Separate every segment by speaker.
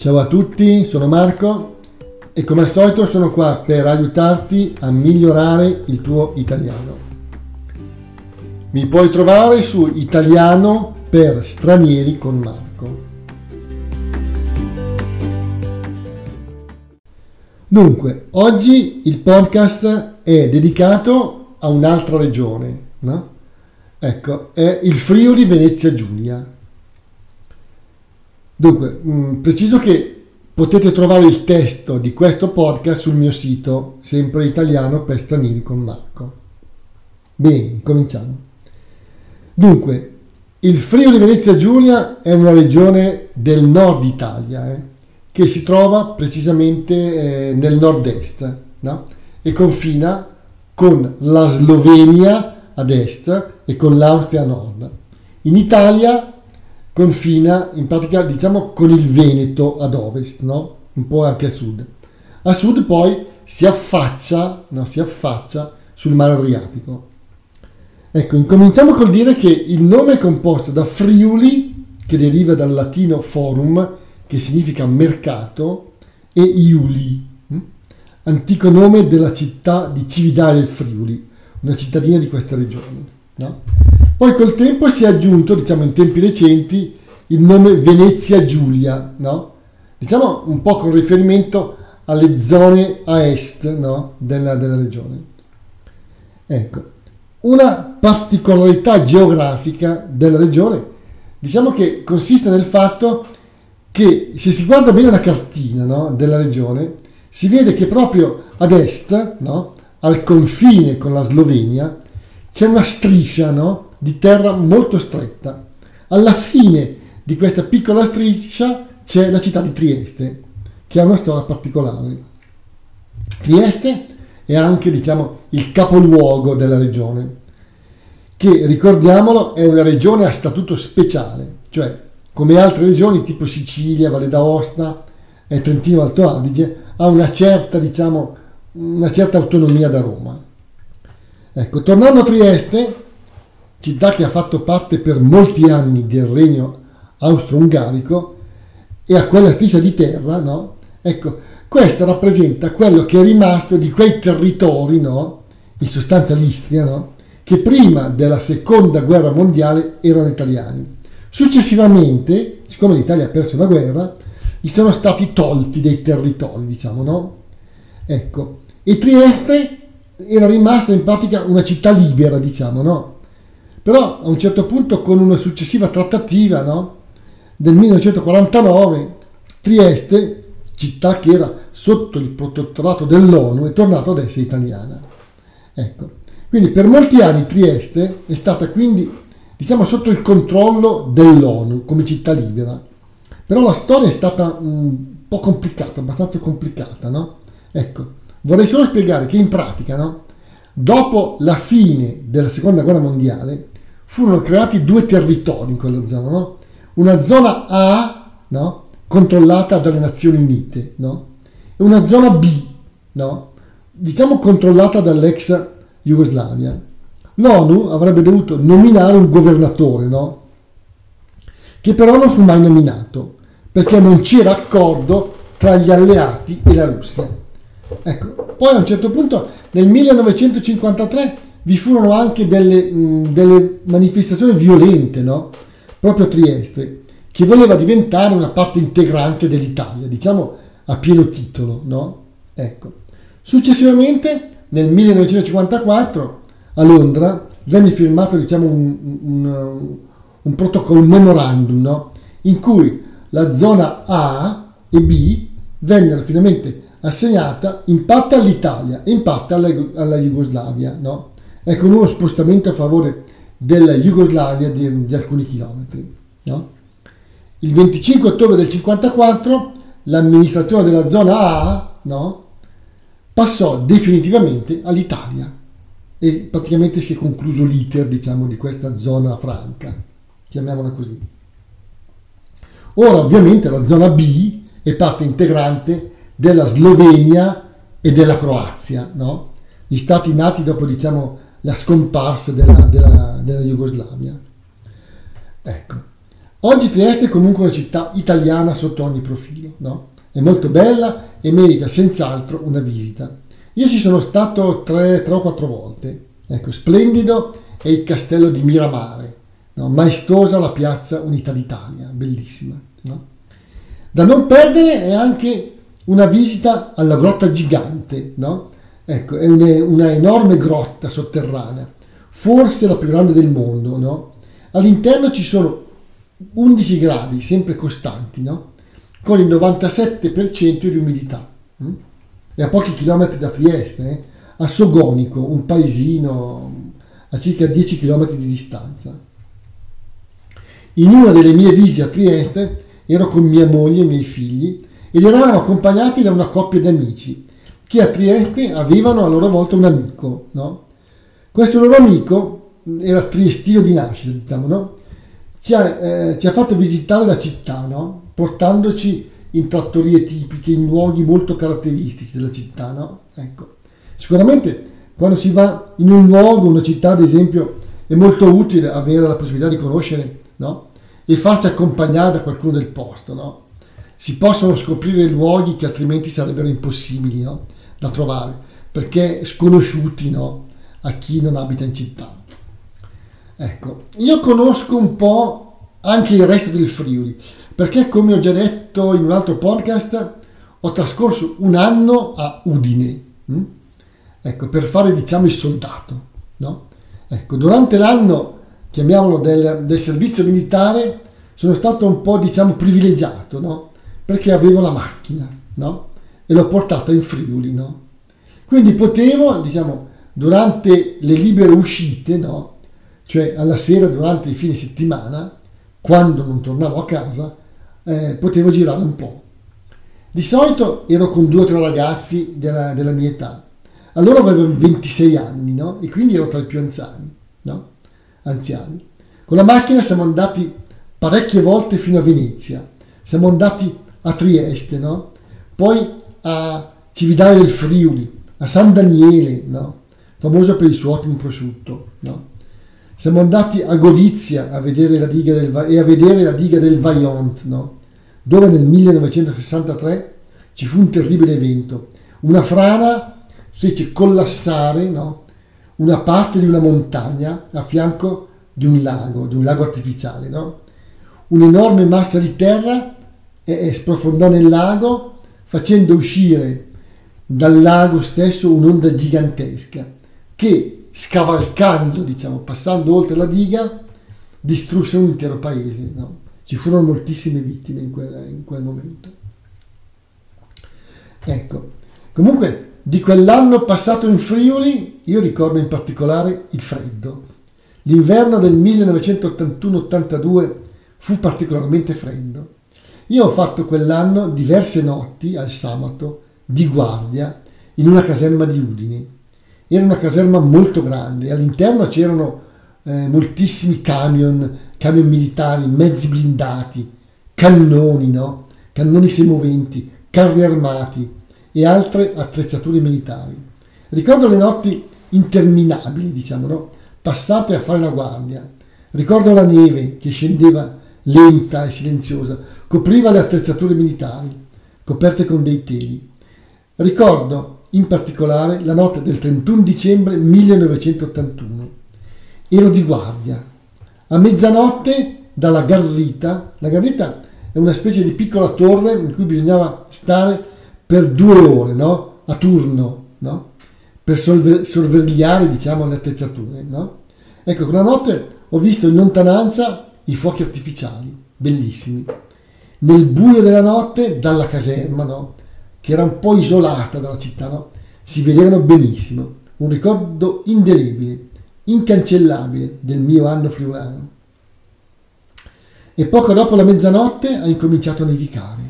Speaker 1: Ciao a tutti, sono Marco e come al solito sono qua per aiutarti a migliorare il tuo italiano. Mi puoi trovare su Italiano per stranieri con Marco. Dunque, oggi il podcast è dedicato a un'altra regione, no? Ecco, è il Friuli Venezia Giulia. Dunque, mh, mm, preciso che potete trovare il testo di questo podcast sul mio sito, sempre italiano per stranieri con Marco. Bene, cominciamo. Dunque, il Friuli Venezia Giulia è una regione del nord Italia, eh, che si trova precisamente eh, nel nord-est no? e confina con la Slovenia ad est e con l'Austria a nord. In Italia confina in pratica diciamo con il Veneto ad ovest, no? un po' anche a sud. A sud poi si affaccia, no? si affaccia sul mare Adriatico. Ecco, incominciamo col dire che il nome è composto da Friuli, che deriva dal latino forum, che significa mercato, e Iuli, hm? antico nome della città di Cividale del Friuli, una cittadina di questa regione. No? Poi col tempo si è aggiunto, diciamo in tempi recenti, il nome Venezia Giulia, no? diciamo un po' con riferimento alle zone a est no? della, della regione. Ecco, una particolarità geografica della regione, diciamo che consiste nel fatto che se si guarda bene la cartina no? della regione, si vede che proprio ad est, no? al confine con la Slovenia, c'è una striscia no? Di terra molto stretta. Alla fine di questa piccola striscia c'è la città di Trieste, che ha una storia particolare. Trieste è anche, diciamo, il capoluogo della regione, che, ricordiamolo, è una regione a statuto speciale, cioè come altre regioni tipo Sicilia, Valle d'Aosta e Trentino Alto Adige, ha una certa, diciamo, una certa autonomia da Roma. Ecco, tornando a Trieste, città che ha fatto parte per molti anni del regno austro-ungarico e a quella striscia di terra, no? Ecco, questa rappresenta quello che è rimasto di quei territori, no? In sostanza l'Istria, no? Che prima della seconda guerra mondiale erano italiani. Successivamente, siccome l'Italia ha perso la guerra, gli sono stati tolti dei territori, diciamo, no? Ecco, e Trieste era rimasta in pratica una città libera, diciamo, no? Però a un certo punto con una successiva trattativa no, del 1949 Trieste, città che era sotto il protettorato dell'ONU, è tornata ad essere italiana. Ecco. Quindi per molti anni Trieste è stata quindi diciamo sotto il controllo dell'ONU come città libera. Però la storia è stata un po' complicata, abbastanza complicata, no? Ecco, vorrei solo spiegare che in pratica, no? Dopo la fine della seconda guerra mondiale furono creati due territori in quella zona, no? una zona A no? controllata dalle Nazioni Unite no? e una zona B, no? diciamo controllata dall'ex Jugoslavia. L'ONU avrebbe dovuto nominare un governatore, no? che però non fu mai nominato perché non c'era accordo tra gli alleati e la Russia. Ecco, poi a un certo punto nel 1953 vi furono anche delle, mh, delle manifestazioni violente, no? proprio a Trieste, che voleva diventare una parte integrante dell'Italia, diciamo a pieno titolo. No? Ecco. Successivamente, nel 1954, a Londra, venne firmato diciamo, un, un, un protocollo, un memorandum, no? in cui la zona A e B vennero finalmente assegnata in parte all'Italia e in parte alla, alla Jugoslavia, no? Ecco uno spostamento a favore della Jugoslavia di, di alcuni chilometri. No? Il 25 ottobre del 1954 l'amministrazione della zona A no? passò definitivamente all'Italia e praticamente si è concluso l'iter diciamo, di questa zona franca, chiamiamola così. Ora ovviamente la zona B è parte integrante della Slovenia e della Croazia, no? gli stati nati dopo diciamo, la scomparsa della, della, della Jugoslavia. Ecco. Oggi Trieste è comunque una città italiana sotto ogni profilo, no? È molto bella e merita senz'altro una visita. Io ci sono stato tre, tre o quattro volte. Ecco, splendido è il castello di Miramare, no? maestosa la piazza Unità d'Italia, bellissima. No? Da non perdere è anche una visita alla grotta gigante, no? Ecco, è una, una, enorme grotta sotterranea, forse la più grande del mondo, no? All'interno ci sono 11 gradi, sempre costanti, no? Con il 97% di umidità. Hm? E a pochi chilometri da Trieste, eh? a Sogonico, un paesino a circa 10 km di distanza. In una delle mie visite a Trieste ero con mia moglie e i miei figli ed eravamo accompagnati da una coppia di amici che a Trieste avevano a loro volta un amico. No? Questo loro amico era triestino di nascita, diciamo, no? ci, ha, eh, ci, ha, fatto visitare la città, no? portandoci in trattorie tipiche, in luoghi molto caratteristici della città. No? Ecco. Sicuramente quando si va in un luogo, una città ad esempio, è molto utile avere la possibilità di conoscere no? e farsi accompagnare da qualcuno del posto. No? Si possono scoprire luoghi che altrimenti sarebbero impossibili no? da trovare, perché sconosciuti no? a chi non abita in città. Ecco, io conosco un po' anche il resto del Friuli, perché come ho già detto in un altro podcast, ho trascorso un anno a Udine. Hm? ecco, per fare diciamo il soldato. No? Ecco, durante l'anno, chiamiamolo del, del, servizio militare, sono stato un po' diciamo privilegiato, no? Perché avevo la macchina no? e l'ho portata in Friuli. No? Quindi potevo, diciamo, durante le libere uscite, no? cioè alla sera durante i fine settimana, quando non tornavo a casa, eh, potevo girare un po'. Di solito ero con due o tre ragazzi della, della mia età allora avevo 26 anni, no? E quindi ero tra i più anziani, no? Anziani. Con la macchina siamo andati parecchie volte fino a Venezia, siamo andati a Trieste, no? Poi a Cividale del Friuli, a San Daniele, no? Famoso per il suo ottimo prosciutto, no? Siamo andati a Gorizia a vedere la diga del, e a vedere la diga del Vaillant, no? Dove nel 1963 ci fu un terribile evento. Una frana fece collassare no, una parte di una montagna a fianco di un lago, di un lago artificiale. No? Un'enorme massa di terra e, sprofondò nel lago facendo uscire dal lago stesso un'onda gigantesca che scavalcando, diciamo, passando oltre la diga, distrusse un intero paese. No? Ci furono moltissime vittime in quel, in quel momento. Ecco, comunque di quell'anno passato in Friuli, io ricordo in particolare il freddo. L'inverno del 1981-82 fu particolarmente freddo. Io ho fatto quell'anno diverse notti al sabato di guardia in una caserma di Udine. Era una caserma molto grande, all'interno c'erano eh, moltissimi camion, camion militari, mezzi blindati, cannoni, no? cannoni semoventi, carri armati, e altre attrezzature militari. Ricordo le notti interminabili, diciamo, no? passate a fare la guardia. Ricordo la neve che scendeva lenta e silenziosa, copriva le attrezzature militari, coperte con dei teli. Ricordo in particolare la notte del 31 dicembre 1981. Ero di guardia. A mezzanotte dalla Garrita, la Garrita è una specie di piccola torre in cui bisognava stare per due ore, no? A turno, no? Per sorvegliare, diciamo, le attrezzature, no? Ecco, quella notte ho visto in lontananza i fuochi artificiali, bellissimi. Nel buio della notte, dalla caserma, no? Che era un po' isolata dalla città, no? Si vedevano benissimo. Un ricordo indelebile, incancellabile del mio anno friulano. E poco dopo la mezzanotte ha incominciato a nevicare.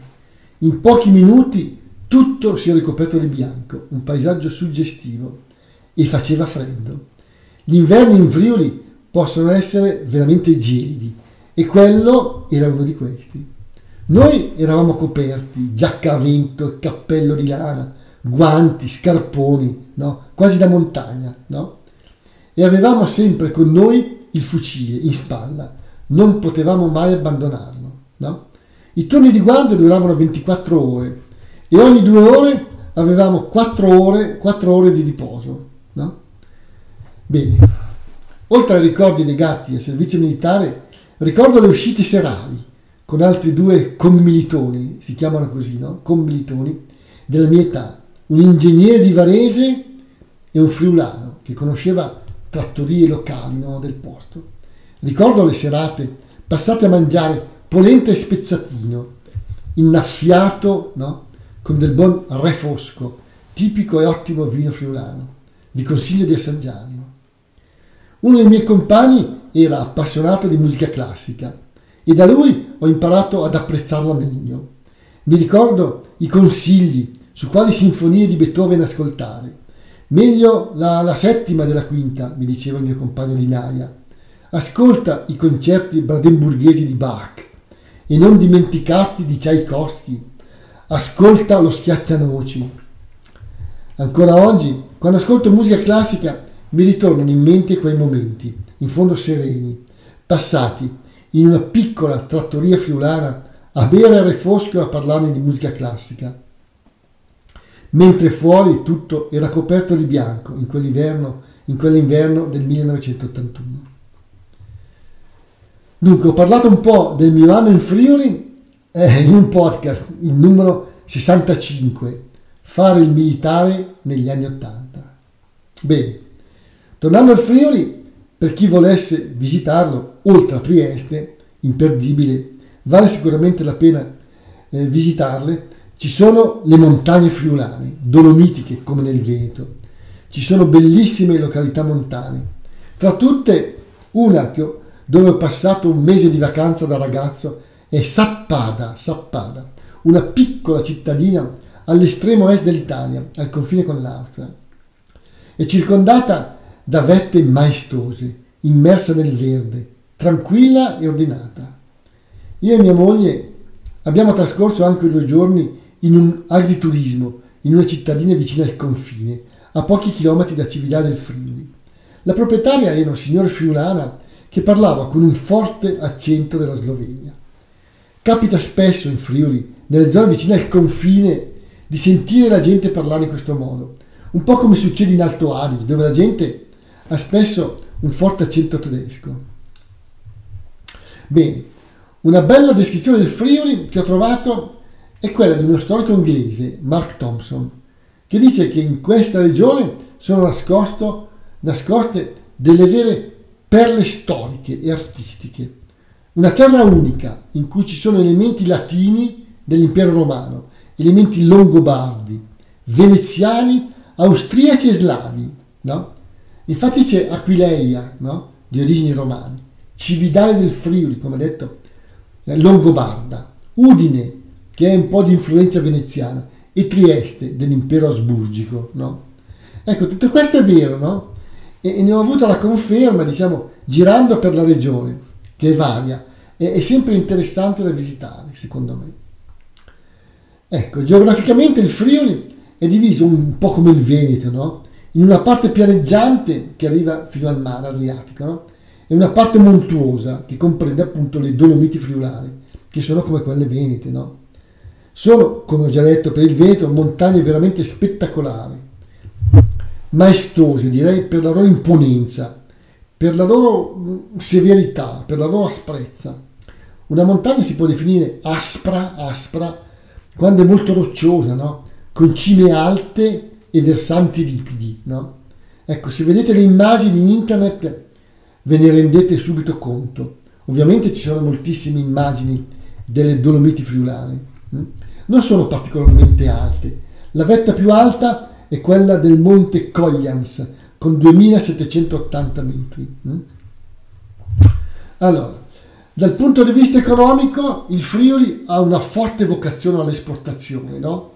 Speaker 1: In pochi minuti tutto si è ricoperto di bianco, un paesaggio suggestivo e faceva freddo. Gli inverni in Friuli possono essere veramente gelidi e quello era uno di questi. Noi eravamo coperti, giacca a vento, cappello di lana, guanti, scarponi, no? quasi da montagna, no? E avevamo sempre con noi il fucile in spalla, non potevamo mai abbandonarlo. No? I turni di guardia duravano 24 ore e ogni due ore avevamo 4 ore, 4 ore di riposo. No? Bene, oltre ai ricordi legati al servizio militare, ricordo le uscite serali con altri due commilitoni, si chiamano così, no? Commilitoni della mia età, un ingegnere di Varese e un friulano che conosceva trattorie locali no, del posto. Ricordo le serate passate a mangiare polenta e spezzatino, innaffiato no, con del buon re fosco, tipico e ottimo vino friulano. Vi consiglio di assaggiarlo. Uno dei miei compagni era appassionato di musica classica e da lui ho imparato ad apprezzarla meglio. Mi ricordo i consigli su quali sinfonie di Beethoven ascoltare. Meglio la, la settima della quinta, mi diceva il mio compagno di Naia. Ascolta i concerti brandenburghesi di Bach e non dimenticarti di Tchaikovsky. Ascolta lo schiaccianoci. Ancora oggi, quando ascolto musica classica, mi ritornano in mente quei momenti, in fondo sereni, passati in una piccola trattoria friulana a bere a refosco e a parlare di musica classica mentre fuori tutto era coperto di bianco in quell'inverno, in quell'inverno del 1981. Dunque, ho parlato un po' del mio anno in Friuli eh, in un podcast, il numero 65, Fare il militare negli anni 80. Bene, tornando al Friuli, per chi volesse visitarlo, oltre a Trieste, imperdibile, vale sicuramente la pena eh, visitarle, ci sono le montagne friulane, dolomitiche come nel Veneto. Ci sono bellissime località montane. Tra tutte, una che, dove ho passato un mese di vacanza da ragazzo è Sappada, Sappada, una piccola cittadina all'estremo est dell'Italia, al confine con l'Austria. È circondata da vette maestose, immersa nel verde, tranquilla e ordinata. Io e mia moglie abbiamo trascorso anche due giorni in un agriturismo in una cittadina vicina al confine, a pochi chilometri da Cividà del Friuli. La proprietaria era una signora friulana che parlava con un forte accento della Slovenia. Capita spesso in Friuli, nelle zone vicine al confine, di sentire la gente parlare in questo modo, un po' come succede in Alto Adige, dove la gente ha spesso un forte accento tedesco. Bene, una bella descrizione del Friuli che ho trovato è quella di uno storico inglese, Mark Thompson, che dice che in questa regione sono nascosto, nascoste delle vere perle storiche e artistiche. Una terra unica in cui ci sono elementi latini dell'impero romano, elementi longobardi, veneziani, austriaci e slavi. No? Infatti c'è Aquileia, no? di origini romane, Cividale del Friuli, come detto, longobarda, Udine, che è un po' di influenza veneziana, e Trieste dell'impero asburgico. No? Ecco, tutto questo è vero, no? E, e, ne ho avuto la conferma, diciamo, girando per la regione, che è varia, e è sempre interessante da visitare, secondo me. Ecco, geograficamente il Friuli è diviso un po' come il Veneto, no? In una parte pianeggiante che arriva fino al mare Adriatico, no? E una parte montuosa che comprende appunto le Dolomiti friulane, che sono come quelle venete, no? Sono, come ho già detto, per il Veneto montagne veramente spettacolari, maestose direi per la loro imponenza, per la loro mm, severità, per la loro asprezza. Una montagna si può definire aspra, aspra, quando è molto rocciosa, no? con cime alte e versanti ripidi. No? Ecco, se vedete le immagini in internet ve ne rendete subito conto. Ovviamente ci sono moltissime immagini delle Dolomiti friulane. Mm? non sono particolarmente alte. La vetta più alta è quella del monte Coglians con 2780 metri. Mm? Allora, dal punto di vista economico, il Friuli ha una forte vocazione all'esportazione, no?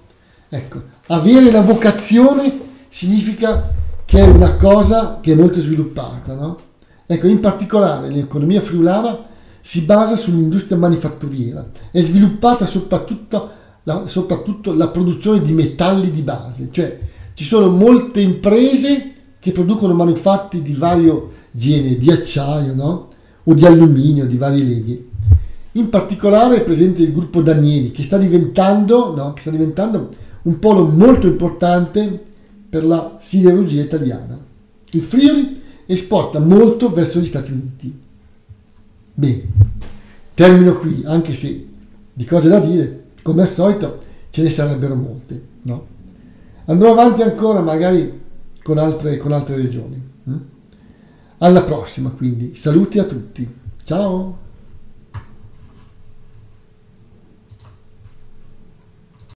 Speaker 1: Ecco, avere la vocazione significa che è una cosa che è molto sviluppata, no? Ecco, in particolare l'economia friulana si basa sull'industria manifatturiera, è sviluppata soprattutto, la, soprattutto la produzione di metalli di base, cioè ci sono molte imprese che producono manufatti di vario genere, di acciaio, no? o di alluminio di varie leghe. In particolare è presente il gruppo Danieli che sta diventando, no, che sta diventando un polo molto importante per la siderurgia italiana. Il Friuli esporta molto verso gli Stati Uniti. Bene, termino qui, anche se di cose da dire, come al solito, ce ne sarebbero molte. No? Andrò avanti ancora magari con altre, con altre regioni. Hm? Alla prossima, quindi. Saluti a tutti. Ciao!